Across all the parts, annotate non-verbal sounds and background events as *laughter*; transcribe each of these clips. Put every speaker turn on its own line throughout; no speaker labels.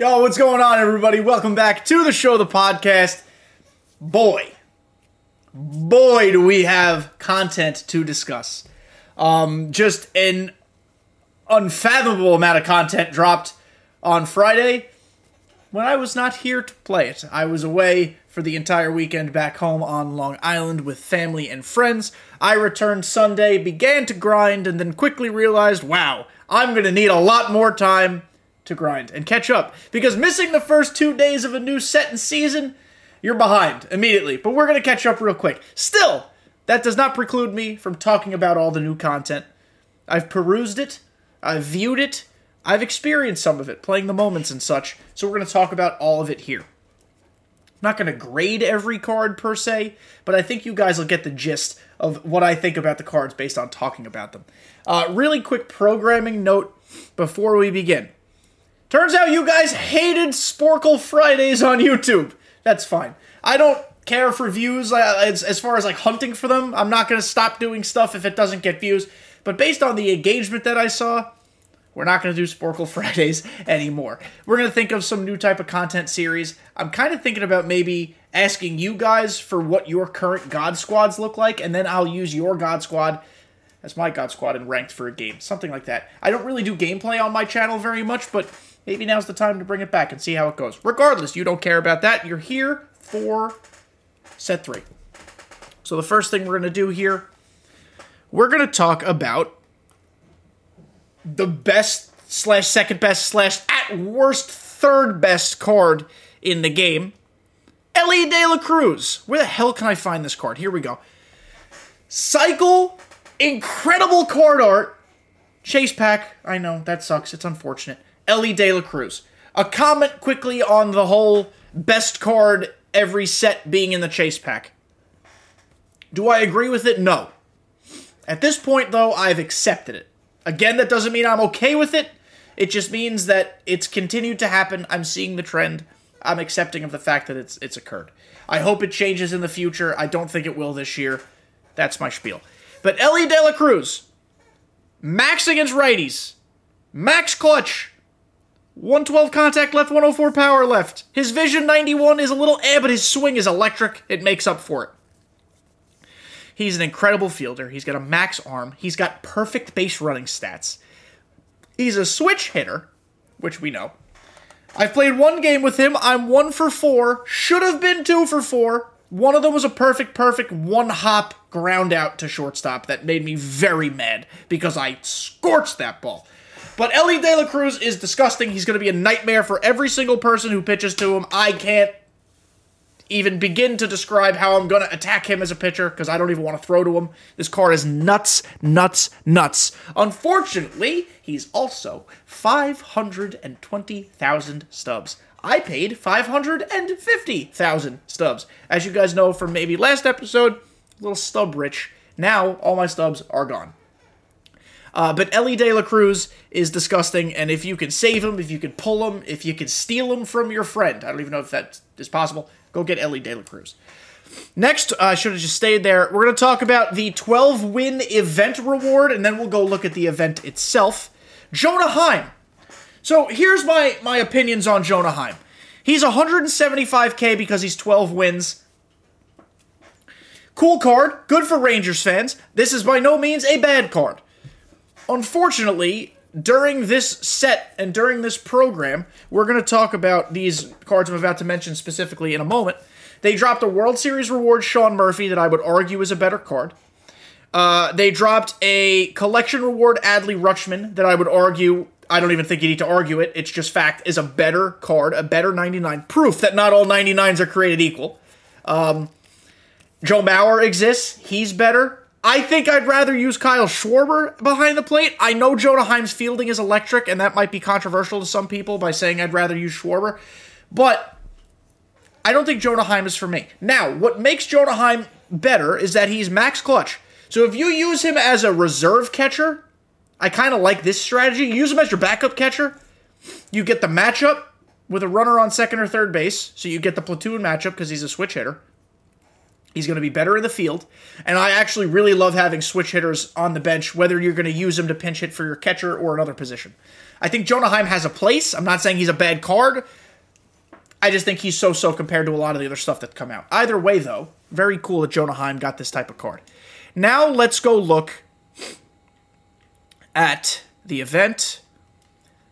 Yo, what's going on, everybody? Welcome back to the show, the podcast. Boy, boy, do we have content to discuss. Um, just an unfathomable amount of content dropped on Friday when I was not here to play it. I was away for the entire weekend back home on Long Island with family and friends. I returned Sunday, began to grind, and then quickly realized, wow, I'm going to need a lot more time to grind and catch up. Because missing the first two days of a new set and season, you're behind immediately. But we're going to catch up real quick. Still, that does not preclude me from talking about all the new content. I've perused it, I've viewed it, I've experienced some of it, playing the moments and such. So we're going to talk about all of it here. I'm not going to grade every card per se, but I think you guys will get the gist of what I think about the cards based on talking about them. Uh, really quick programming note before we begin. Turns out you guys hated Sporcle Fridays on YouTube. That's fine. I don't care for views uh, as, as far as like hunting for them. I'm not going to stop doing stuff if it doesn't get views. But based on the engagement that I saw, we're not going to do Sporcle *laughs* Fridays anymore. We're going to think of some new type of content series. I'm kind of thinking about maybe asking you guys for what your current God Squads look like, and then I'll use your God Squad as my God Squad and ranked for a game. Something like that. I don't really do gameplay on my channel very much, but maybe now's the time to bring it back and see how it goes. Regardless, you don't care about that. You're here for set three. So the first thing we're going to do here, we're going to talk about the best slash second best slash at worst third best card in the game. Elly De La Cruz. Where the hell can I find this card? Here we go. Cycle, incredible card art. Chase pack. I know that sucks. It's unfortunate. Elly De La Cruz. A comment quickly on the whole best card every set being in the chase pack. Do I agree with it? No. At this point, though, I've accepted it. Again, that doesn't mean I'm okay with it. It just means that it's continued to happen. I'm seeing the trend. I'm accepting of the fact that it's it's occurred. I hope it changes in the future. I don't think it will this year. That's my spiel. But Elly De La Cruz, max against righties, max clutch, 112 contact left, 104 power left. His vision 91 is a little eh, but his swing is electric. It makes up for it. He's an incredible fielder. He's got a max arm. He's got perfect base running stats. He's a switch hitter, which we know. I've played one game with him. I'm one for four. Should have been two for four. One of them was a perfect, perfect one hop ground out to shortstop that made me very mad because I scorched that ball. But Elly De La Cruz is disgusting. He's going to be a nightmare for every single person who pitches to him. I can't even begin to describe how I'm going to attack him as a pitcher because I don't even want to throw to him. This card is nuts, nuts, nuts. Unfortunately, he's also 520,000 stubs. I paid 550,000 stubs. As you guys know from maybe last episode, a little stub rich. Now, all my stubs are gone. Uh, but Elly De La Cruz is disgusting, and if you can save him, if you can pull him, if you can steal him from your friend, I don't even know if that is possible, go get Elly De La Cruz. Next, I uh, should have just stayed there. We're going to talk about the 12 win event reward, and then we'll go look at the event itself. Jonah Heim. So here's my, my opinions on Jonah Heim. He's 175k because he's 12 wins. Cool card, good for Rangers fans. This is by no means a bad card. Unfortunately, during this set and during this program, we're going to talk about these cards I'm about to mention specifically in a moment. They dropped a World Series reward, Sean Murphy, that I would argue is a better card. Uh, they dropped a collection reward, Adley Rutschman, that I would argue, I don't even think you need to argue it, it's just fact, is a better card, a better 99. Proof that not all 99s are created equal. Um, Joe Mauer exists, he's better. I think I'd rather use Kyle Schwarber behind the plate. I know Jonah Heim's fielding is electric, and that might be controversial to some people by saying I'd rather use Schwarber. But I don't think Jonah Heim is for me. Now, what makes Jonah Heim better is that he's max clutch. So if you use him as a reserve catcher, I kind of like this strategy. You use him as your backup catcher. You get the matchup with a runner on second or third base, so you get the platoon matchup because he's a switch hitter. He's going to be better in the field. And I actually really love having switch hitters on the bench, whether you're going to use them to pinch hit for your catcher or another position. I think Jonah Heim has a place. I'm not saying he's a bad card. I just think he's so so compared to a lot of the other stuff that come out. Either way, though, very cool that Jonah Heim got this type of card. Now let's go look at the event.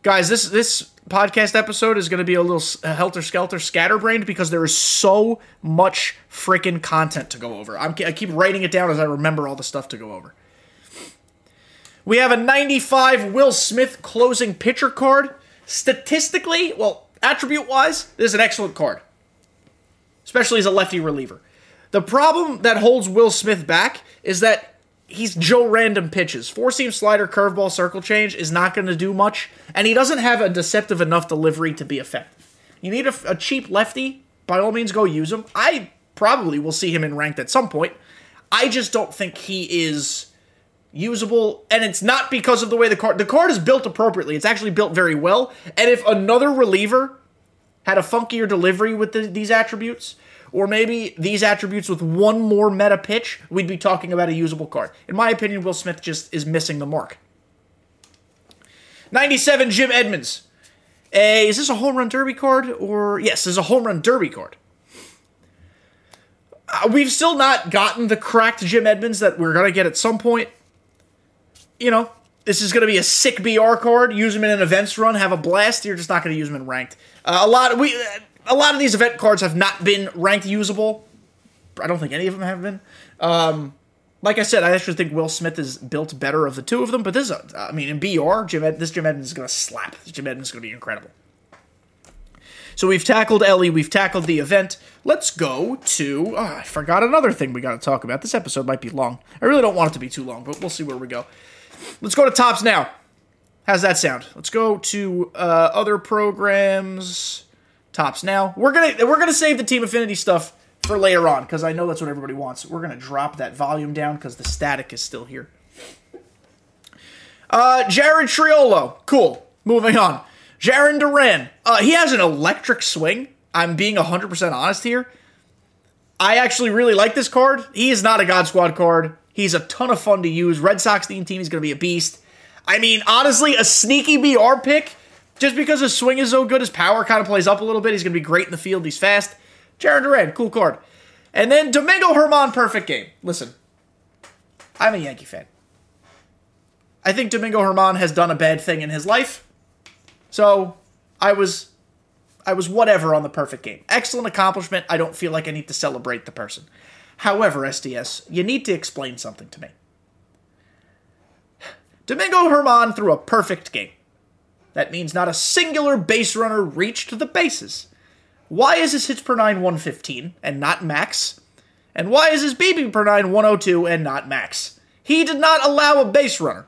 Guys, this this podcast episode is going to be a little helter skelter scatterbrained because there is so much freaking content to go over. I'm, I keep writing it down as I remember all the stuff to go over. We have a 95 Will Smith closing pitcher card. Statistically, well, attribute wise, this is an excellent card, especially as a lefty reliever. The problem that holds Will Smith back is that he's Joe Random pitches. Four seam slider, curveball, circle change is not going to do much, and he doesn't have a deceptive enough delivery to be effective. You need a, a, cheap lefty. By all means, go use him. I probably will see him in ranked at some point. I just don't think he is usable, and it's not because of the way the card. The card is built appropriately. It's actually built very well. And if another reliever had a funkier delivery with the, these attributes, or maybe these attributes with one more meta pitch, we'd be talking about a usable card. In my opinion, Will Smith just is missing the mark. 97 Jim Edmonds. A, is this a home run derby card? Or, yes, this is a home run derby card. Uh, we've still not gotten the cracked Jim Edmonds that we're going to get at some point. You know, this is going to be a sick BR card. Use them in an events run, have a blast. You're just not going to use them in ranked. Uh, a lot. We a lot of these event cards have not been ranked usable. I don't think any of them have been. Um, like I said, I actually think Will Smith is built better of the two of them. But this, I mean, in BR, Jim Ed, this Jim Edmonds is going to slap. This Jim Edmonds is going to be incredible. So we've tackled Elly, we've tackled the event. Let's go to. Oh, I forgot another thing we got to talk about. This episode might be long. I really don't want it to be too long, but we'll see where we go. Let's go to Topps now. How's that sound? Let's go to uh, other programs. Topps now. We're gonna we're gonna save the Team Affinity stuff for later on because I know that's what everybody wants. We're gonna drop that volume down because the static is still here. Uh, Jared Triolo, cool. Moving on. Jarren Duran, uh, he has an electric swing. I'm being 100% honest here. I actually really like this card. He is not a God Squad card. He's a ton of fun to use. Red Sox team team, he's going to be a beast. I mean, honestly, a sneaky BR pick just because his swing is so good, his power kind of plays up a little bit. He's going to be great in the field. He's fast. Jarren Duran, cool card. And then Domingo Herman, perfect game. Listen, I'm a Yankee fan. I think Domingo Herman has done a bad thing in his life. So I was I was whatever on the perfect game. Excellent accomplishment. I don't feel like I need to celebrate the person. However, SDS, you need to explain something to me. Domingo Herman threw a perfect game. That means not a singular base runner reached the bases. Why is his hits per 9 115 and not max? And why is his BB per 9 102 and not max? He did not allow a base runner.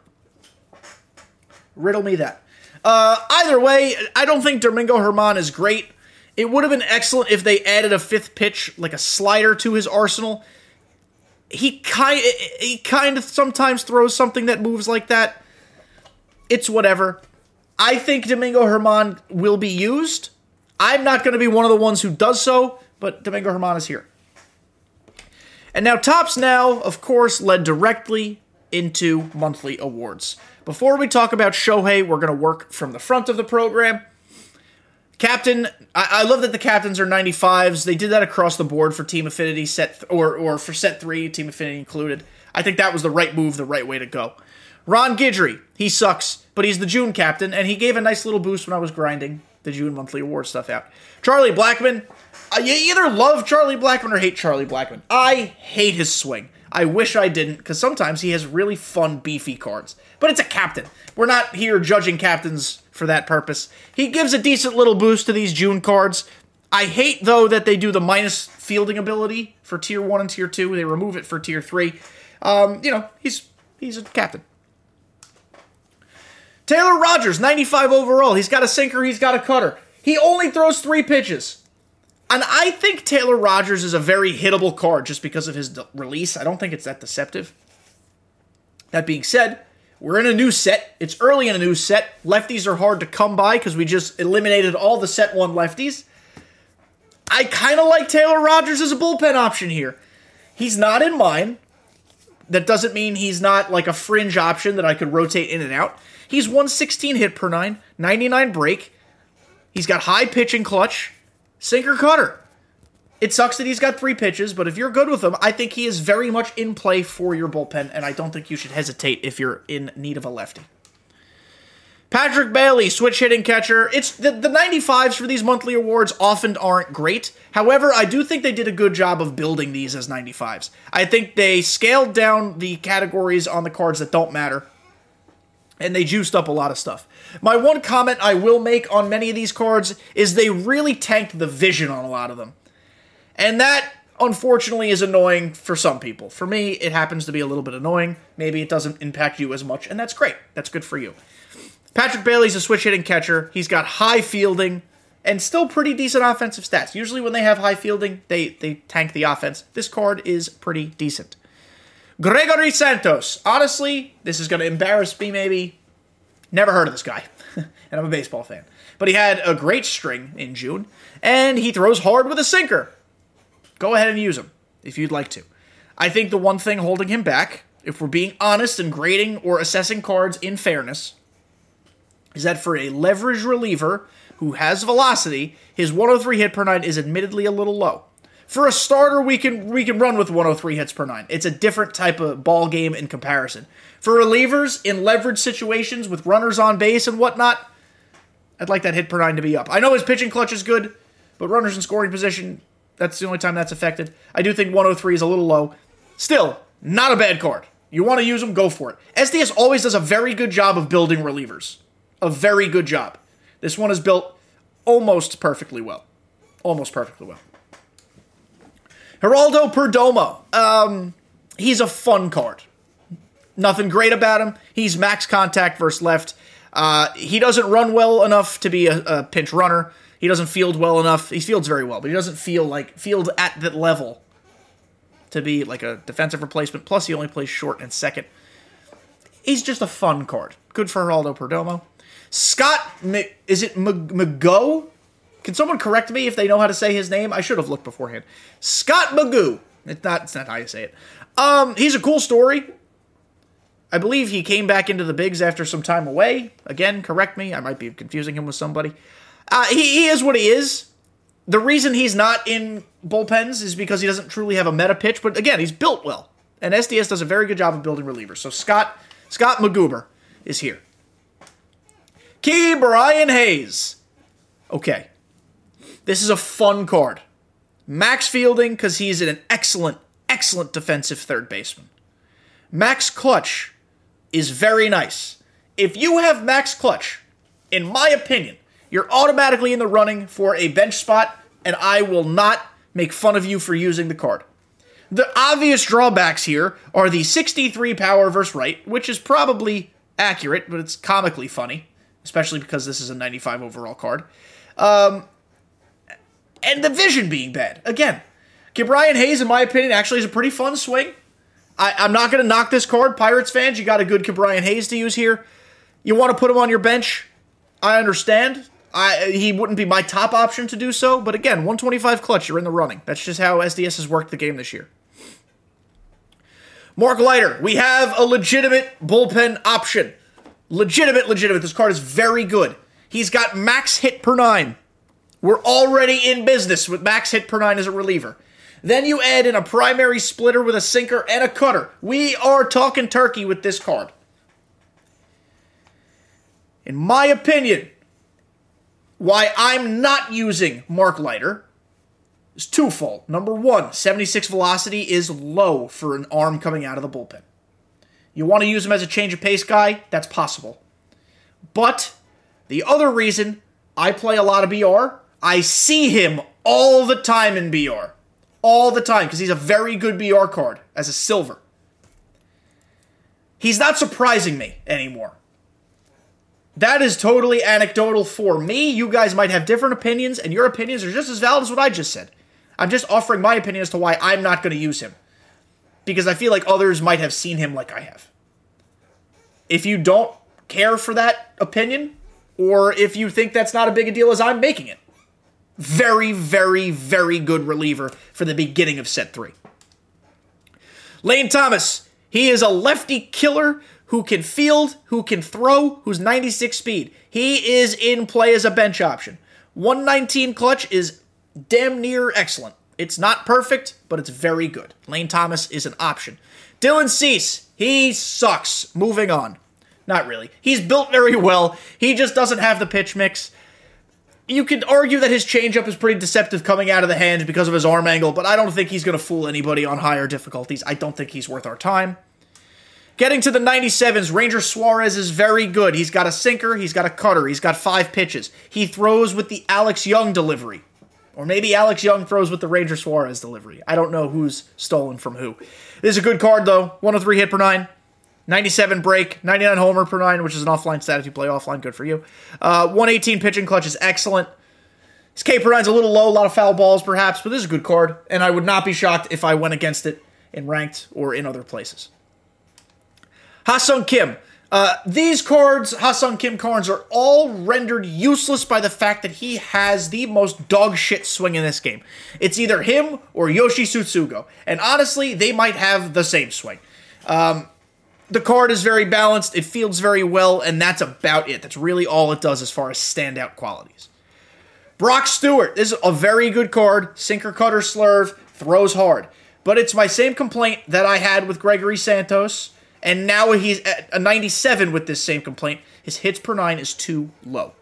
Riddle me that. Uh, either way, I don't think Domingo Herman is great. It would have been excellent if they added a fifth pitch, like a slider, to his arsenal. He kind he kind of sometimes throws something that moves like that. It's whatever. I think Domingo Herman will be used. I'm not going to be one of the ones who does so, but Domingo Herman is here. And now Topps Now, of course, led directly into monthly awards. Before we talk about Shohei, we're going to work from the front of the program. Captain, I, I, love that the captains are 95s. They did that across the board for Team Affinity set th- or or for set three, Team Affinity included. I think that was the right move, the right way to go. Ron Guidry, he sucks, but he's the June captain, and he gave a nice little boost when I was grinding the June monthly award stuff out. Charlie Blackmon, uh, you either love Charlie Blackmon or hate Charlie Blackmon. I hate his swing. I wish I didn't, because sometimes he has really fun, beefy cards. But it's a captain. We're not here judging captains for that purpose. He gives a decent little boost to these June cards. I hate, though, that they do the minus fielding ability for tier 1 and tier 2. They remove it for tier 3. Um, you know, he's he's a captain. Taylor Rogers, 95 overall. He's got a sinker, he's got a cutter. He only throws three pitches. And I think Taylor Rogers is a very hittable card just because of his de- release. I don't think it's that deceptive. That being said, we're in a new set. It's early in a new set. Lefties are hard to come by because we just eliminated all the set one lefties. I kind of like Taylor Rogers as a bullpen option here. He's not in mine. That doesn't mean he's not like a fringe option that I could rotate in and out. He's 116 hit per nine, 99 break. He's got high pitch and clutch, sinker cutter. It sucks that he's got three pitches, but if you're good with him, I think he is very much in play for your bullpen, and I don't think you should hesitate if you're in need of a lefty. Patrick Bailey, switch hitting catcher. It's the, the 95s for these monthly awards often aren't great. However, I do think they did a good job of building these as 95s. I think they scaled down the categories on the cards that don't matter, and they juiced up a lot of stuff. My one comment I will make on many of these cards is they really tanked the vision on a lot of them. And that, unfortunately, is annoying for some people. For me, it happens to be a little bit annoying. Maybe it doesn't impact you as much, and that's great. That's good for you. Patrick Bailey's a switch hitting catcher. He's got high fielding and still pretty decent offensive stats. Usually, when they have high fielding, they, they tank the offense. This card is pretty decent. Gregory Santos. Honestly, this is going to embarrass me, maybe. Never heard of this guy. *laughs* and I'm a baseball fan. But he had a great string in June, and he throws hard with a sinker. Go ahead and use him if you'd like to. I think the one thing holding him back, if we're being honest and grading or assessing cards in fairness, is that for a leverage reliever who has velocity, his 103 hit per nine is admittedly a little low. For a starter, we can we can run with 103 hits per nine. It's a different type of ball game in comparison. For relievers in leverage situations with runners on base and whatnot, I'd like that hit per nine to be up. I know his pitching clutch is good, but runners in scoring position, that's the only time that's affected. I do think 103 is a little low. Still, not a bad card. You want to use them, go for it. SDS always does a very good job of building relievers a very good job. This one is built almost perfectly well. Almost perfectly well. Geraldo Perdomo. Um, he's a fun card. Nothing great about him. He's max contact versus left. Uh, he doesn't run well enough to be a, a, pinch runner. He doesn't field well enough. He fields very well, but he doesn't feel like field at that level to be like a defensive replacement. Plus, he only plays short and second. He's just a fun card. Good for Geraldo Perdomo. Scott, is it McGo? Can someone correct me if they know how to say his name? I should have looked beforehand. Scott Magoo. It's not. It's not how you say it. Um, he's a cool story. I believe he came back into the bigs after some time away. Again, correct me. I might be confusing him with somebody. Uh, he, he is what he is. The reason he's not in bullpens is because he doesn't truly have a meta pitch. But again, he's built well, and SDS does a very good job of building relievers. So Scott Scott Magoober is here. Ke'Bryan Hayes. Okay. This is a fun card. Max fielding because he's an excellent, excellent defensive third baseman. Max clutch is very nice. If you have max clutch, in my opinion, you're automatically in the running for a bench spot, and I will not make fun of you for using the card. The obvious drawbacks here are the 63 power versus right, which is probably accurate, but it's comically funny especially because this is a 95 overall card. Um, and the vision being bad. Again, Ke'Bryan Hayes, in my opinion, actually is a pretty fun swing. I, am not going to knock this card. Pirates fans, you got a good Ke'Bryan Hayes to use here. You want to put him on your bench? I understand. I, he wouldn't be my top option to do so, but again, 125 clutch, you're in the running. That's just how SDS has worked the game this year. Mark Leiter, we have a legitimate bullpen option. Legitimate, legitimate. This card is very good. He's got max hit per nine. We're already in business with max hit per nine as a reliever. Then you add in a primary splitter with a sinker and a cutter. We are talking turkey with this card. In my opinion, why I'm not using Mark Leiter is twofold. Number one, 76 velocity is low for an arm coming out of the bullpen. You want to use him as a change of pace guy? That's possible. But the other reason I play a lot of BR, I see him all the time in BR. All the time, because he's a very good BR card as a silver. He's not surprising me anymore. That is totally anecdotal for me. You guys might have different opinions, and your opinions are just as valid as what I just said. I'm just offering my opinion as to why I'm not going to use him because I feel like others might have seen him like I have. If you don't care for that opinion, or if you think that's not a big a deal as I'm making it, very, very, very good reliever for the beginning of set three. Lane Thomas, he is a lefty killer who can field, who can throw, who's 96 speed. He is in play as a bench option. 119 clutch is damn near excellent. It's not perfect, but it's very good. Lane Thomas is an option. Dylan Cease, he sucks. Moving on. Not really. He's built very well. He just doesn't have the pitch mix. You could argue that his changeup is pretty deceptive coming out of the hand because of his arm angle, but I don't think he's going to fool anybody on higher difficulties. I don't think he's worth our time. Getting to the 97s, Ranger Suarez is very good. He's got a sinker, he's got a cutter, he's got five pitches. He throws with the Alex Young delivery. Or maybe Alex Young throws with the Ranger Suarez delivery. I don't know who's stolen from who. This is a good card, though. 103 hit per nine. 97 break, 99 homer per nine, which is an offline stat if you play offline. Good for you. Uh, 118 pitching clutch is excellent. His K per nine's a little low, a lot of foul balls perhaps, but this is a good card, and I would not be shocked if I went against it in ranked or in other places. Ha-Seong Kim. Uh, these cards, Ha-Seong Kim cards, are all rendered useless by the fact that he has the most dog shit swing in this game. It's either him or Yoshi Tsutsugo, and honestly, they might have the same swing. Um, the card is very balanced, it fields very well, and that's about it. That's really all it does as far as standout qualities. Brock Stewart this is a very good card, sinker cutter slurve, throws hard. But it's my same complaint that I had with Gregory Santos, and now he's at a 97 with this same complaint. His hits per nine is too low.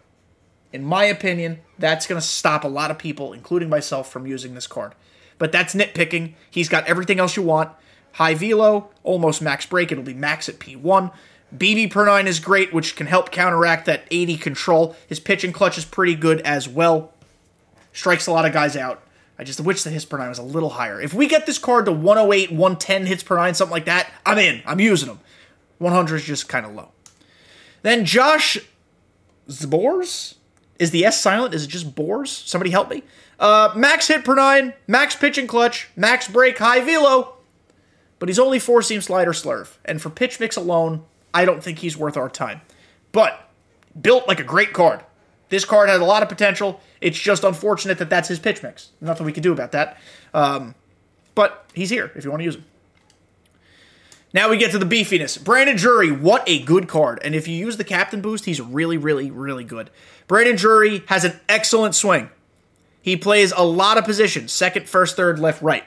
In my opinion, that's going to stop a lot of people, including myself, from using this card. But that's nitpicking. He's got everything else you want. High velo, almost max break. It'll be max at P1. BB per 9 is great, which can help counteract that 80 control. His pitch and clutch is pretty good as well. Strikes a lot of guys out. I just wish the hits per 9 was a little higher. If we get this card to 108, 110 hits per 9, something like that, I'm in. I'm using them. 100 is just kind of low. Then Josh Sborz? Is the S silent? Is it just Bors? Somebody help me. Uh, max hit per 9, max pitch and clutch, max break, high velo but he's only four seam slider slurve. And for pitch mix alone, I don't think he's worth our time. But built like a great card. This card has a lot of potential. It's just unfortunate that that's his pitch mix. Nothing we can do about that. Um, but he's here if you want to use him. Now we get to the beefiness. Brandon Drury, what a good card. And if you use the captain boost, he's really, really, really good. Brandon Drury has an excellent swing. He plays a lot of positions second, first, third, left, right.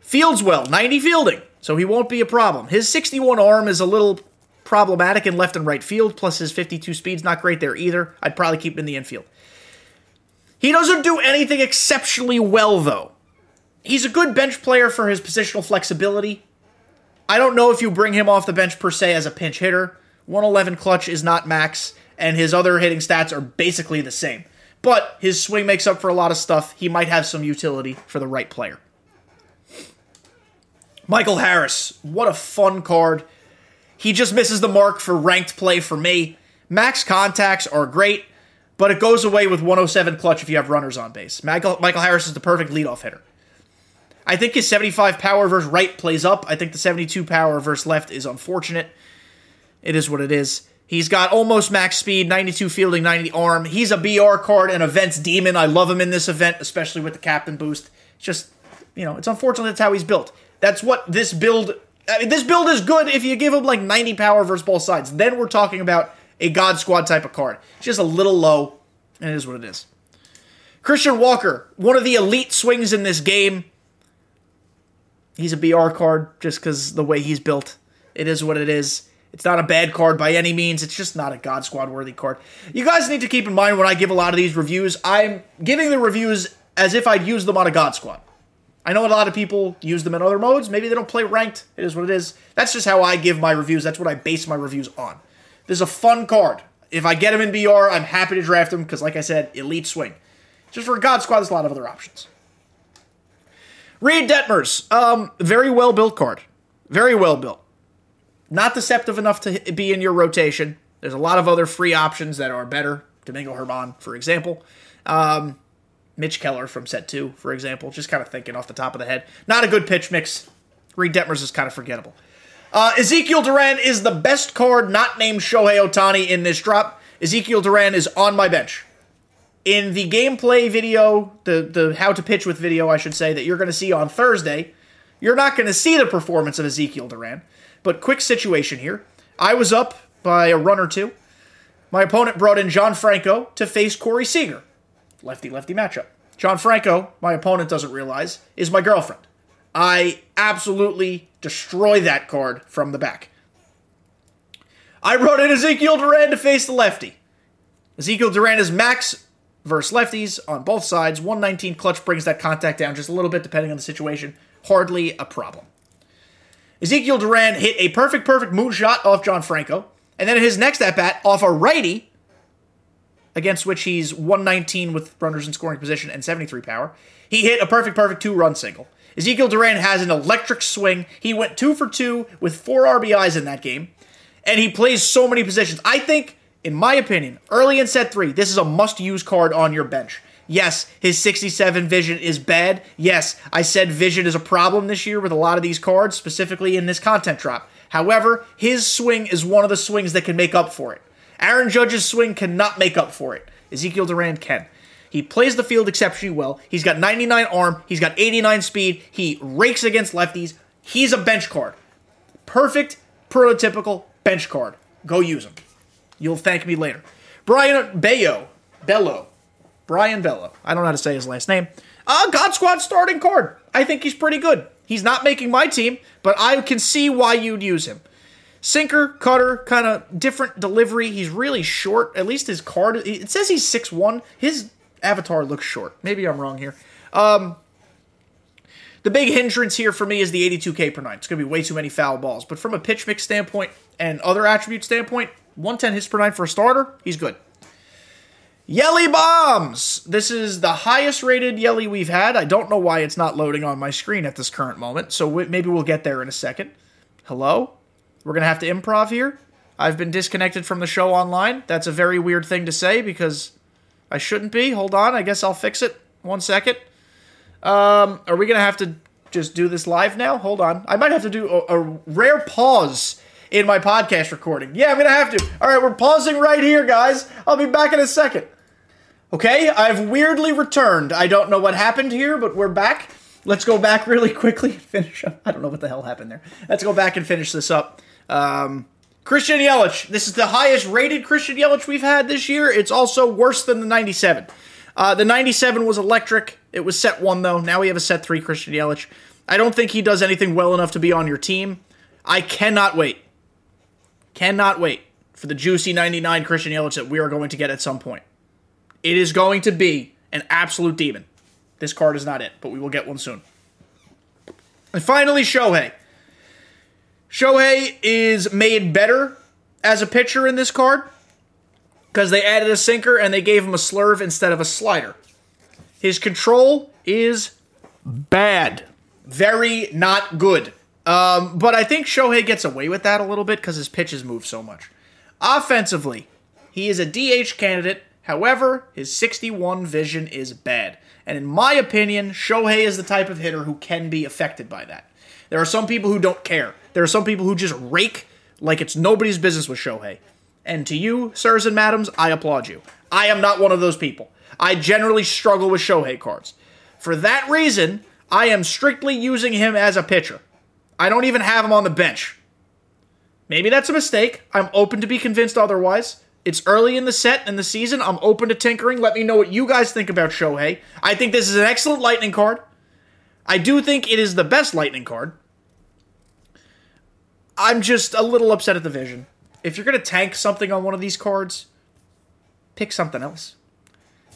Fields well, 90 fielding, so he won't be a problem. His 61 arm is a little problematic in left and right field, plus his 52 speed's not great there either. I'd probably keep him in the infield. He doesn't do anything exceptionally well, though. He's a good bench player for his positional flexibility. I don't know if you bring him off the bench per se as a pinch hitter. 111 clutch is not max, and his other hitting stats are basically the same. But his swing makes up for a lot of stuff. He might have some utility for the right player. Michael Harris, what a fun card. He just misses the mark for ranked play for me. Max contacts are great, but it goes away with 107 clutch if you have runners on base. Michael, Michael Harris is the perfect leadoff hitter. I think his 75 power versus right plays up. I think the 72 power versus left is unfortunate. It is what it is. He's got almost max speed, 92 fielding, 90 arm. He's a BR card and events demon. I love him in this event, especially with the captain boost. It's just, you know, it's unfortunate that's how he's built. That's what this build. I mean, this build is good if you give him like 90 power versus both sides. Then we're talking about a God Squad type of card. It's just a little low, and it is what it is. Christian Walker, one of the elite swings in this game. He's a BR card just because the way he's built. It is what it is. It's not a bad card by any means. It's just not a God Squad worthy card. You guys need to keep in mind when I give a lot of these reviews, I'm giving the reviews as if I'd use them on a God Squad. I know a lot of people use them in other modes. Maybe they don't play ranked. It is what it is. That's just how I give my reviews. That's what I base my reviews on. This is a fun card. If I get him in BR, I'm happy to draft him because, like I said, elite swing. Just for God Squad, there's a lot of other options. Reid Detmers, um, very well built card. Very well built. Not deceptive enough to be in your rotation. There's a lot of other free options that are better. Domingo Herman, for example. Um, Mitch Keller from set two, for example. Just kind of thinking off the top of the head. Not a good pitch mix. Reid Detmers is kind of forgettable. Uh, Ezekiel Duran is the best card not named Shohei Ohtani in this drop. Ezekiel Duran is on my bench. In the gameplay video, the, the how to pitch with video, I should say, that you're going to see on Thursday, you're not going to see the performance of Ezekiel Duran But quick situation here. I was up by a run or two. My opponent brought in John Franco to face Corey Seager. Lefty lefty matchup. John Franco, my opponent doesn't realize, is my girlfriend. I absolutely destroy that card from the back. I brought in Ezekiel Duran to face the lefty. Ezekiel Duran is max versus lefties on both sides. 119 clutch brings that contact down just a little bit depending on the situation. Hardly a problem. Ezekiel Duran hit a perfect, perfect moonshot off John Franco. And then in his next at bat off a righty, against which he's 119 with runners in scoring position and 73 power. He hit a perfect, perfect two run single. Ezekiel Duran has an electric swing. He went two for two with four RBIs in that game, and he plays so many positions. I think, in my opinion, early in set three, this is a must use card on your bench. Yes, his 67 vision is bad. Yes, I said vision is a problem this year with a lot of these cards, specifically in this content drop. However, his swing is one of the swings that can make up for it. Aaron Judge's swing cannot make up for it. Ezekiel Duran can. He plays the field exceptionally well. He's got 99 arm, he's got 89 speed, he rakes against lefties. He's a bench card. Perfect, prototypical bench card. Go use him. You'll thank me later. Brian Bayo, Bello, Brian Bello. I don't know how to say his last name. Uh, God Squad starting card. I think he's pretty good. He's not making my team, but I can see why you'd use him. Sinker, cutter, kind of different delivery. He's really short. At least his card. It says he's six one. His avatar looks short. Maybe I'm wrong here. Um, the big hindrance here for me is the 82k per nine. It's going to be way too many foul balls. But from a pitch mix standpoint and other attribute standpoint, 110 hits per nine for a starter, he's good. Yelly Bombs! This is the highest rated Yelly we've had. I don't know why it's not loading on my screen at this current moment, so maybe we'll get there in a second. Hello? We're going to have to improv here. I've been disconnected from the show online. That's a very weird thing to say because I shouldn't be. Hold on, I guess I'll fix it. One second. Um, are we going to have to just do this live now? Hold on. I might have to do a, a rare pause in my podcast recording. Yeah, I'm going to have to. All right, we're pausing right here, guys. I'll be back in a second. Okay, I've weirdly returned. I don't know what happened here, but we're back. Let's go back really *laughs* quickly and finish up. I don't know what the hell happened there. Let's go back and finish this up. Um, Christian Yelich. This is the highest rated Christian Yelich we've had this year. It's also worse than the 97. Uh, the 97 was electric. It was set one, though. Now we have a set three Christian Yelich. I don't think he does anything well enough to be on your team. I cannot wait. Cannot wait for the juicy 99 Christian Yelich that we are going to get at some point. It is going to be an absolute demon. This card is not it, but we will get one soon. And finally, Shohei. Shohei is made better as a pitcher in this card because they added a sinker and they gave him a slurve instead of a slider. His control is bad. Very not good. Um, but I think Shohei gets away with that a little bit because his pitches move so much. Offensively, he is a DH candidate However, his 61 vision is bad. And in my opinion, Shohei is the type of hitter who can be affected by that. There are some people who don't care. There are some people who just rake like it's nobody's business with Shohei. And to you, sirs and madams, I applaud you. I am not one of those people. I generally struggle with Shohei cards. For that reason, I am strictly using him as a pitcher. I don't even have him on the bench. Maybe that's a mistake. I'm open to be convinced otherwise. It's early in the set and the season. I'm open to tinkering. Let me know what you guys think about Shohei. I think this is an excellent lightning card. I do think it is the best lightning card. I'm just a little upset at the vision. If you're going to tank something on one of these cards, pick something else.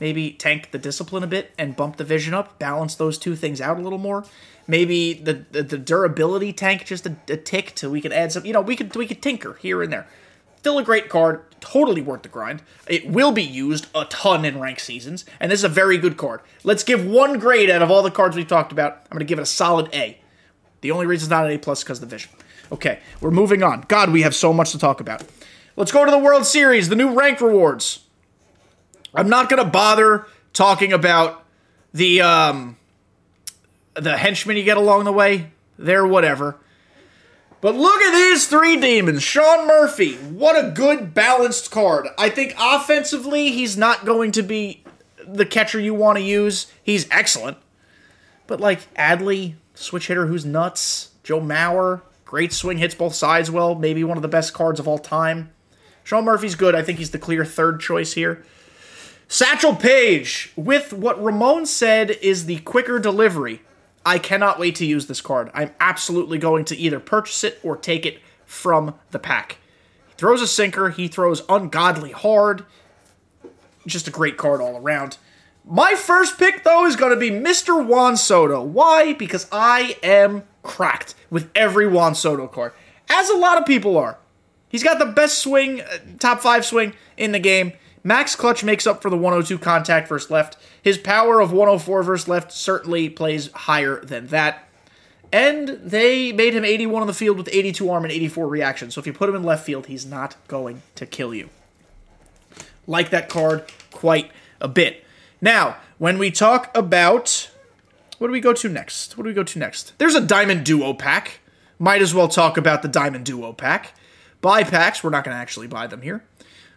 Maybe tank the discipline a bit and bump the vision up, balance those two things out a little more. Maybe the the, the durability tank just a, a tick till we can add some. You know, we could we could tinker here and there. Still a great card, totally worth the grind. It will be used a ton in rank seasons, and this is a very good card. Let's give one grade out of all the cards we've talked about. I'm going to give it a solid A. The only reason it's not an A plus because of the vision. Okay, we're moving on. God, we have so much to talk about. Let's go to the World Series, the new rank rewards. I'm not going to bother talking about the um, the henchmen you get along the way. They're whatever. But look at these three demons. Sean Murphy, what a good balanced card. I think offensively, he's not going to be the catcher you want to use. He's excellent. But like Adley, switch hitter who's nuts, Joe Mauer, Great swing, hits both sides well. Maybe one of the best cards of all time. Sean Murphy's good. I think he's the clear third choice here. Satchel Paige, with what Ramon said is the quicker delivery. I cannot wait to use this card. I'm absolutely going to either purchase it or take it from the pack. He throws a sinker, he throws ungodly hard. Just a great card all around. My first pick, though, is going to be Mr. Juan Soto. Why? Because I am cracked with every Juan Soto card, as a lot of people are. He's got the best swing, uh, top five swing in the game. Max Clutch makes up for the 102 contact versus left. His power of 104 versus left certainly plays higher than that. And they made him 81 on the field with 82 arm and 84 reaction. So if you put him in left field, he's not going to kill you. Like that card quite a bit. Now, when we talk about what do we go to next? What do we go to next? There's a Diamond Duo pack. Might as well talk about the Diamond Duo pack. Buy packs, we're not going to actually buy them here.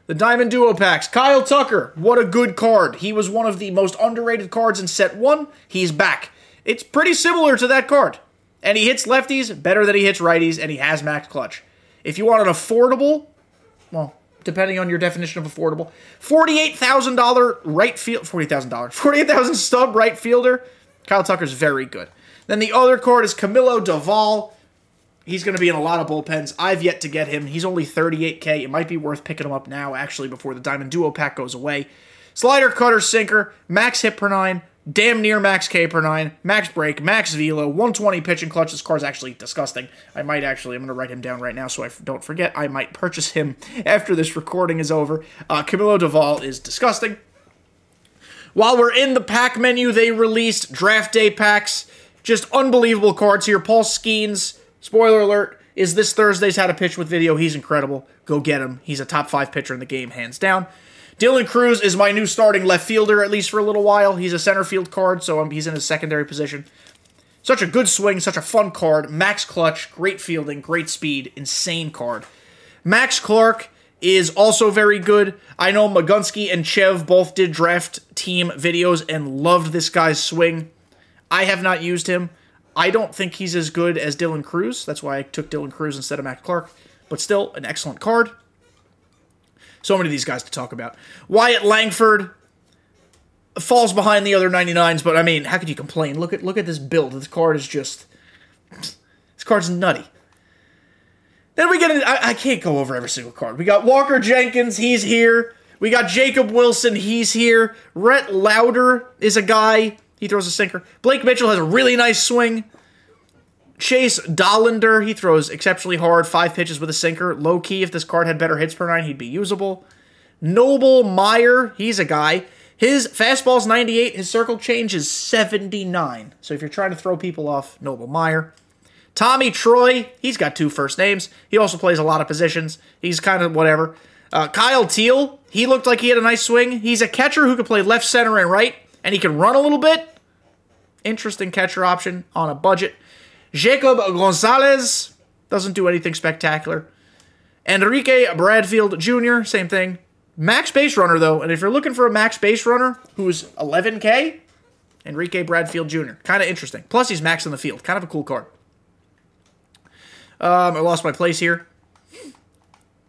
The Diamond Duo packs. Kyle Tucker, what a good card. He was one of the most underrated cards in set one. He's back. It's pretty similar to that card. And he hits lefties better than he hits righties, and he has max clutch. If you want an affordable, well, depending on your definition of affordable, $48,000 right field, $48,000, 48000 stub right fielder, Kyle Tucker's very good. Then the other card is Camilo Doval. He's going to be in a lot of bullpens. I've yet to get him. He's only 38K. It might be worth picking him up now, actually, before the Diamond Duo pack goes away. Slider, cutter, sinker, max hit per nine, damn near max K per nine, max break, max velo, 120 pitch and clutch. This car's actually disgusting. I might actually, I'm going to write him down right now so I don't forget. I might purchase him *laughs* after this recording is over. Uh, Camilo Doval is disgusting. While we're in the pack menu, they released draft day packs. Just unbelievable cards here. Paul Skenes, Spoiler alert is this Thursday's How to Pitch with video. He's incredible. Go get him. He's a top five pitcher in the game, hands down. Dylan Crews is my new starting left fielder, at least for a little while. He's a center field card, so um, he's in a secondary position. Such a good swing, such a fun card. Max clutch, great fielding, great speed, insane card. Max Clark is also very good. I know Magunsky and Chev both did draft team videos and loved this guy's swing. I have not used him. I don't think he's as good as Dylan Crews. That's why I took Dylan Crews instead of Matt Clark. But still, an excellent card. So many of these guys to talk about. Wyatt Langford falls behind the other 99s, but I mean, how could you complain? Look at look at this build. This card is just this card's nutty. Then we get in, I, I can't go over every single card. We got Walker Jenkins, he's here. We got Jacob Wilson, he's here. Rhett Lowder is a guy he throws a sinker. Blake Mitchell has a really nice swing. Chase Dollander, he throws exceptionally hard, five pitches with a sinker. Low key, if this card had better hits per nine, he'd be usable. Noble Meyer, he's a guy. His fastball's 98, his circle change is 79. So if you're trying to throw people off, Noble Meyer. Tommy Troy, he's got two first names. He also plays a lot of positions. He's kind of whatever. Uh, Kyle Teel, he looked like he had a nice swing. He's a catcher who can play left, center, and right and he can run a little bit. Interesting catcher option on a budget. Jacob Gonzalez doesn't do anything spectacular. Enrique Bradfield Jr., same thing. Max base runner, though, and if you're looking for a max base runner who's 11K, Enrique Bradfield Jr., kind of interesting. Plus, he's max in the field. Kind of a cool card. Um, I lost my place here.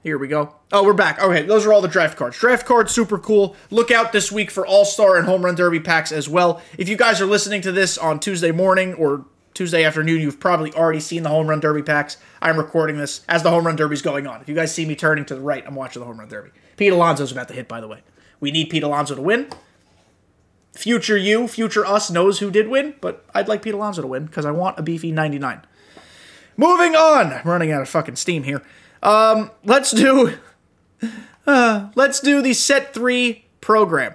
Here we go. Oh, we're back. Okay, those are all the draft cards. Draft cards, super cool. Look out this week for All Star and Home Run Derby packs as well. If you guys are listening to this on Tuesday morning or Tuesday afternoon, you've probably already seen the Home Run Derby packs. I'm recording this as the Home Run Derby is going on. If you guys see me turning to the right, I'm watching the Home Run Derby. Pete Alonso's about to hit, by the way. We need Pete Alonso to win. Future you, future us knows who did win, but I'd like Pete Alonso to win because I want a beefy 99. Moving on. I'm running out of fucking steam here. Um, let's do *laughs* uh, let's do the set three program.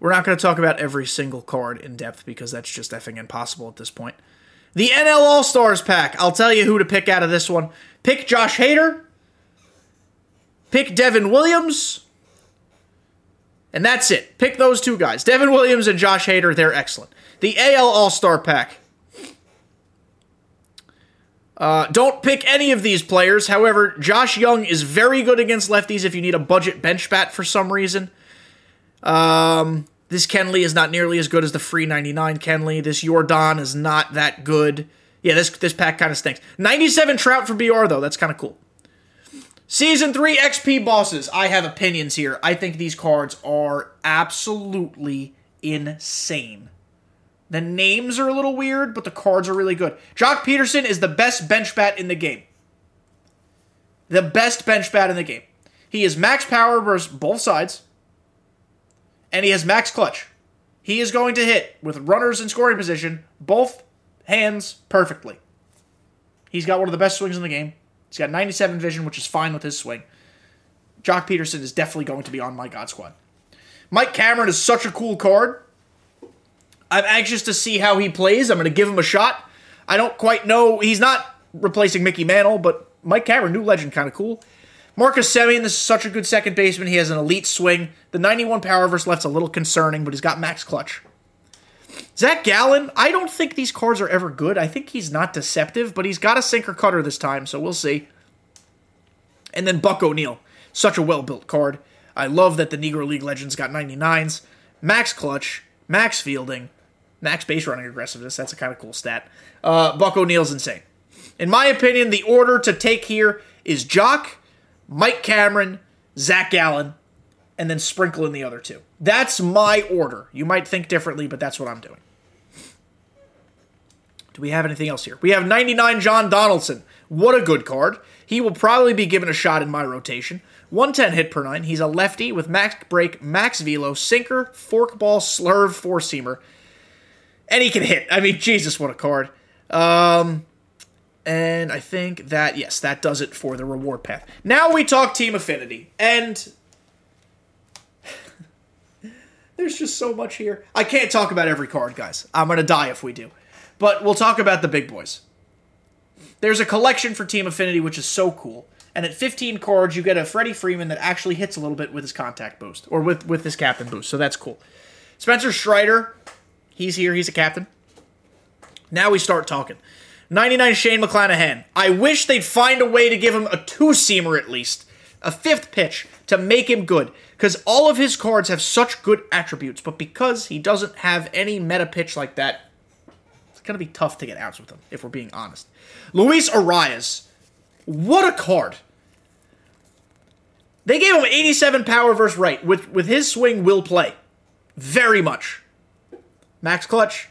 We're not going to talk about every single card in depth because that's just effing impossible at this point. The NL All Stars pack. I'll tell you who to pick out of this one. Pick Josh Hader. Pick Devin Williams. And that's it. Pick those two guys. Devin Williams and Josh Hader, they're excellent. The AL All Star pack. Uh, don't pick any of these players. However, Josh Jung is very good against lefties if you need a budget bench bat for some reason. Um, this Kenley is not nearly as good as the free 99 Kenley. This Yordan is not that good. Yeah, this this pack kind of stinks. 97 Trout for BR though. That's kind of cool. Season 3 XP bosses. I have opinions here. I think these cards are absolutely insane. The names are a little weird, but the cards are really good. Joc Pederson is the best bench bat in the game. The best bench bat in the game. He is max power versus both sides, and he has max clutch. He is going to hit with runners in scoring position, both hands perfectly. He's got one of the best swings in the game. He's got 97 vision, which is fine with his swing. Joc Pederson is definitely going to be on my God squad. Mike Cameron is such a cool card. I'm anxious to see how he plays. I'm going to give him a shot. I don't quite know. He's not replacing Mickey Mantle, but Mike Cameron, new legend, kind of cool. Marcus Semien, this is such a good second baseman. He has an elite swing. The 91 power versus left's a little concerning, but he's got max clutch. Zac Gallen, I don't think these cards are ever good. I think he's not deceptive, but he's got a sinker cutter this time, so we'll see. And then Buck O'Neil, such a well built card. I love that the Negro League Legends got 99s. Max clutch, max fielding, max base running aggressiveness. That's a kind of cool stat. Uh, Buck O'Neil's insane. In my opinion, the order to take here is Joc, Mike Cameron, Zac Gallen, and then sprinkle in the other two. That's my order. You might think differently, but that's what I'm doing. Do we have anything else here? We have 99 John Donaldson. What a good card. He will probably be given a shot in my rotation. 110 hit per nine. He's a lefty with max break, max velo, sinker, forkball, slurve, four seamer. And he can hit. I mean, Jesus, what a card. Um, and I think that, yes, that does it for the reward path. Now we talk Team Affinity. And *laughs* there's just so much here. I can't talk about every card, guys. I'm to die if we do. But we'll talk about the big boys. There's a collection for Team Affinity, which is so cool. And at 15 cards, you get a Freddie Freeman that actually hits a little bit with his contact boost, or with, with his captain boost, so that's cool. Spencer Strider, he's here, he's a captain. Now we start talking. 99 Shane McClanahan. I wish they'd find a way to give him a two seamer at least, a fifth pitch to make him good, because all of his cards have such good attributes, but because he doesn't have any meta pitch like that, it's going to be tough to get outs with him, if we're being honest. Luis Arraez. What a card. They gave him 87 power versus right. With, with his swing, will play. Very much. Max clutch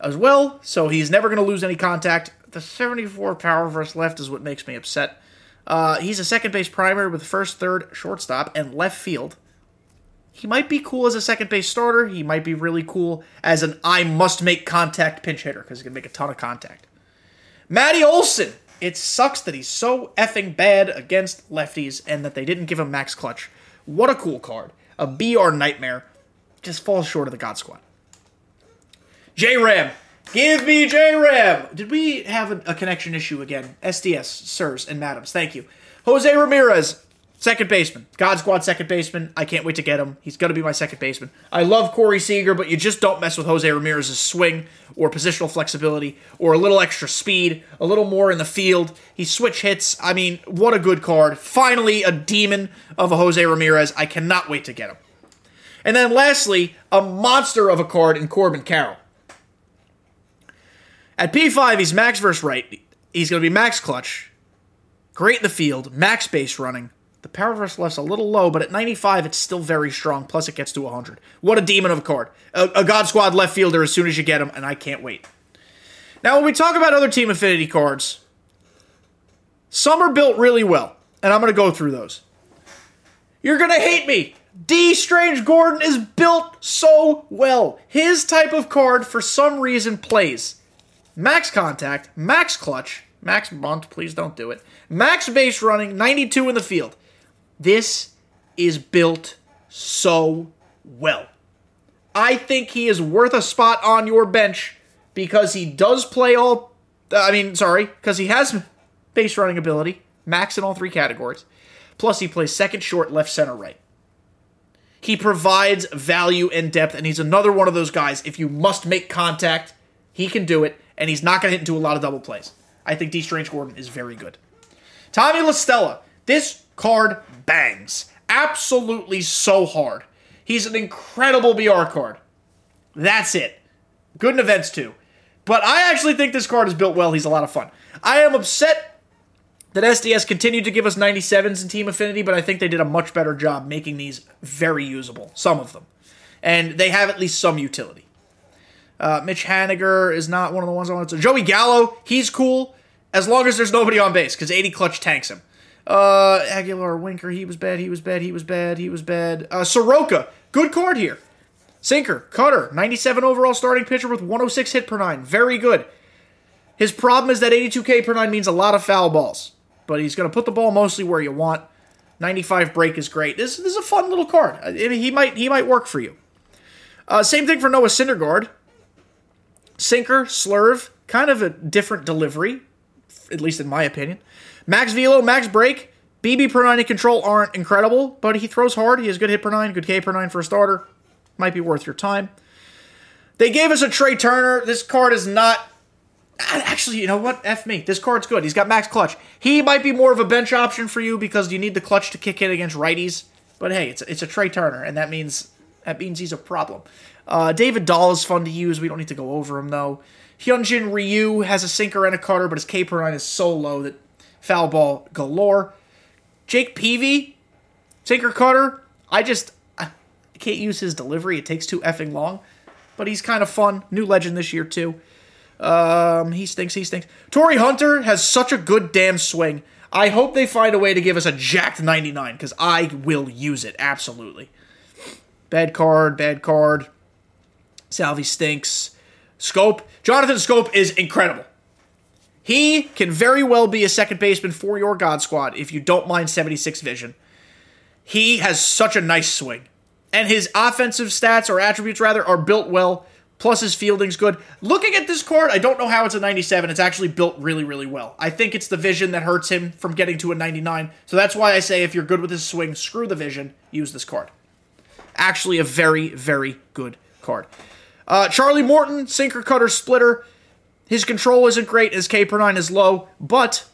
as well, so he's never going to lose any contact. The 74 power versus left is what makes me upset. Uh, he's a second base primary with first, third, shortstop, and left field. He might be cool as a second base starter. He might be really cool as an I must make contact pinch hitter because he can make a ton of contact. Matty Olson. It sucks that he's so effing bad against lefties and that they didn't give him max clutch. What a cool card. A BR nightmare. Just falls short of the God Squad. J Ram. Give me J Ram. Did we have a, a connection issue again? SDS, sirs, and madams. Thank you. Jose Ramirez. Second baseman. God Squad second baseman. I can't wait to get him. He's going to be my second baseman. I love Corey Seager, but you just don't mess with Jose Ramirez's swing or positional flexibility or a little extra speed, a little more in the field. He switch hits. I mean, what a good card. Finally, a demon of a Jose Ramirez. I cannot wait to get him. And then lastly, a monster of a card in Corbin Carroll. At P5, he's max versus right. He's going to be max clutch. Great in the field, max base running, the power versus left's a little low, but at 95, it's still very strong. Plus, it gets to 100. What a demon of a card. A, a God Squad left fielder as soon as you get him, and I can't wait. Now, when we talk about other Team Affinity cards, some are built really well, and I'm going to go through those. You're going to hate me. Dee Strange-Gordon is built so well. His type of card, for some reason, plays max contact, max clutch, max bunt, please don't do it, max base running, 92 in the field. This is built so well. I think he is worth a spot on your bench because he does play all. I mean, sorry, because he has base running ability, max in all three categories. Plus, he plays second, short, left, center, right. He provides value and depth, and he's another one of those guys. If you must make contact, he can do it, and he's not going to hit into a lot of double plays. I think Dee Strange-Gordon is very good. Tommy La Stella. This card bangs. Absolutely so hard. He's an incredible BR card. That's it. Good in events too. But I actually think this card is built well. He's a lot of fun. I am upset that SDS continued to give us 97s in Team Affinity, but I think they did a much better job making these very usable, some of them. And they have at least some utility. Uh, Mitch Haniger is not one of the ones I wanted to. Joey Gallo, he's cool as long as there's nobody on base because 80 clutch tanks him. Uh, Aguilar Winker, he was bad, he was bad, he was bad, he was bad. Uh, Soroka, good card here. Sinker, cutter, 97 overall starting pitcher with 106 hit per nine. Very good. His problem is that 82K per nine means a lot of foul balls, but he's going to put the ball mostly where you want. 95 break is great. This, this is a fun little card. I mean, he might he might work for you. Uh, same thing for Noah Syndergaard. Sinker, slurve, kind of a different delivery, at least in my opinion. Max Velo, max break, BB per nine and control aren't incredible, but he throws hard. He has good hit per nine, good K per nine for a starter. Might be worth your time. They gave us a Trea Turner. This card is not. Actually, you know what? F me. This card's good. He's got max clutch. He might be more of a bench option for you because you need the clutch to kick in against righties. But hey, it's it's a Trea Turner, and that means that means he's a problem. Uh, David Dahl is fun to use. We don't need to go over him though. Hyunjin Ryu has a sinker and a cutter, but his K per nine is so low that foul ball galore. Jake Peavy, sinker cutter. I just I can't use his delivery. It takes too effing long, but he's kind of fun. New legend this year too. Um, he stinks. He stinks. Torii Hunter has such a good damn swing. I hope they find a way to give us a jacked 99 because I will use it absolutely. Bad card. Bad card. Salvy stinks. Schoop. Jonathan Schoop is incredible. He can very well be a second baseman for your God Squad if you don't mind 76 vision. He has such a nice swing. And his offensive stats, or attributes rather, are built well. Plus his fielding's good. Looking at this card, I don't know how it's a 97. It's actually built really, really well. I think it's the vision that hurts him from getting to a 99. So that's why I say if you're good with his swing, screw the vision, use this card. Actually, a very, very good card. Uh, Charlie Morton, sinker cutter splitter. His control isn't great, his K per 9 is low, but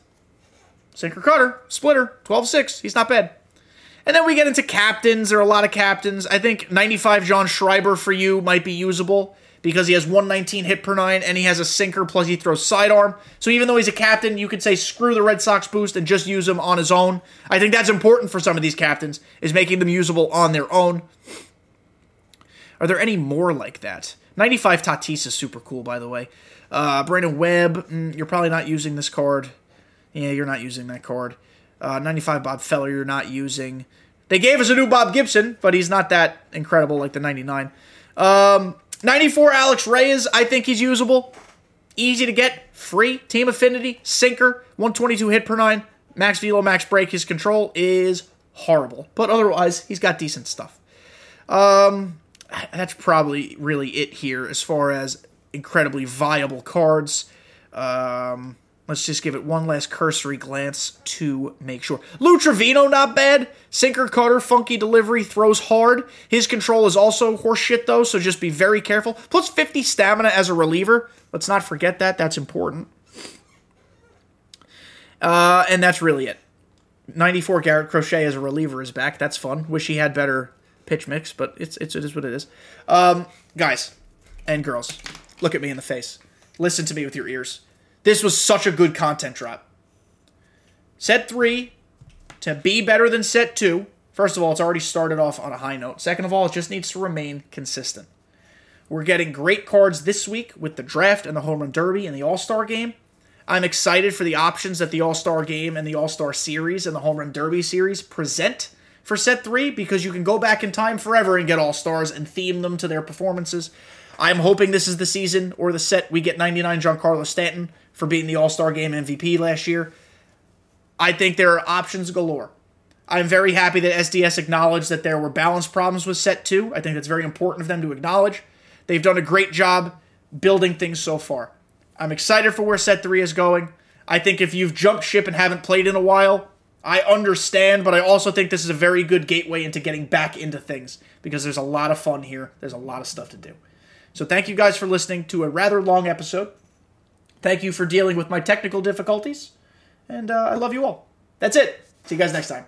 sinker cutter, splitter, 12 6. He's not bad. And then we get into captains. There are a lot of captains. I think 95 John Schreiber for you might be usable because he has 119 hit per nine and he has a sinker plus he throws sidearm. So even though he's a captain, you could say screw the Red Sox boost and just use him on his own. I think that's important for some of these captains is making them usable on their own. Are there any more like that? 95 Tatis is super cool, by the way. Uh, Brandon Webb, mm, you're probably not using this card. Yeah, you're not using that card. Uh, 95 Bob Feller, you're not using. They gave us a new Bob Gibson, but he's not that incredible like the 99. Um, 94 Alex Reyes, I think he's usable. Easy to get, free, team affinity, sinker, 122 hit per nine, max velo, max break. His control is horrible, but otherwise, he's got decent stuff. Um, that's probably really it here as far as incredibly viable cards. Um, let's just give it one last cursory glance to make sure. Lou Trivino, not bad. Sinker cutter, funky delivery, throws hard. His control is also horseshit though, so just be very careful. Plus 50 stamina as a reliever. Let's not forget that. That's important. Uh, and that's really it. 94 Garrett Crochet as a reliever is back. That's fun. Wish he had better pitch mix, but it's, it's it is what it is. Um, guys and girls, look at me in the face. Listen to me with your ears. This was such a good content drop. Set three to be better than set two. First of all, it's already started off on a high note. Second of all, it just needs to remain consistent. We're getting great cards this week with the draft and the home run derby and the All Star game. I'm excited for the options that the All Star game and the All Star series and the home run derby series present for set three because you can go back in time forever and get All Stars and theme them to their performances. I'm hoping this is the season or the set we get 99 Giancarlo Stanton for being the All Star Game MVP last year. I think there are options galore. I'm very happy that SDS acknowledged that there were balance problems with set two. I think that's very important of them to acknowledge. They've done a great job building things so far. I'm excited for where set three is going. I think if you've jumped ship and haven't played in a while, I understand, but I also think this is a very good gateway into getting back into things because there's a lot of fun here. There's a lot of stuff to do. So thank you guys for listening to a rather long episode. Thank you for dealing with my technical difficulties. And uh, I love you all. That's it. See you guys next time.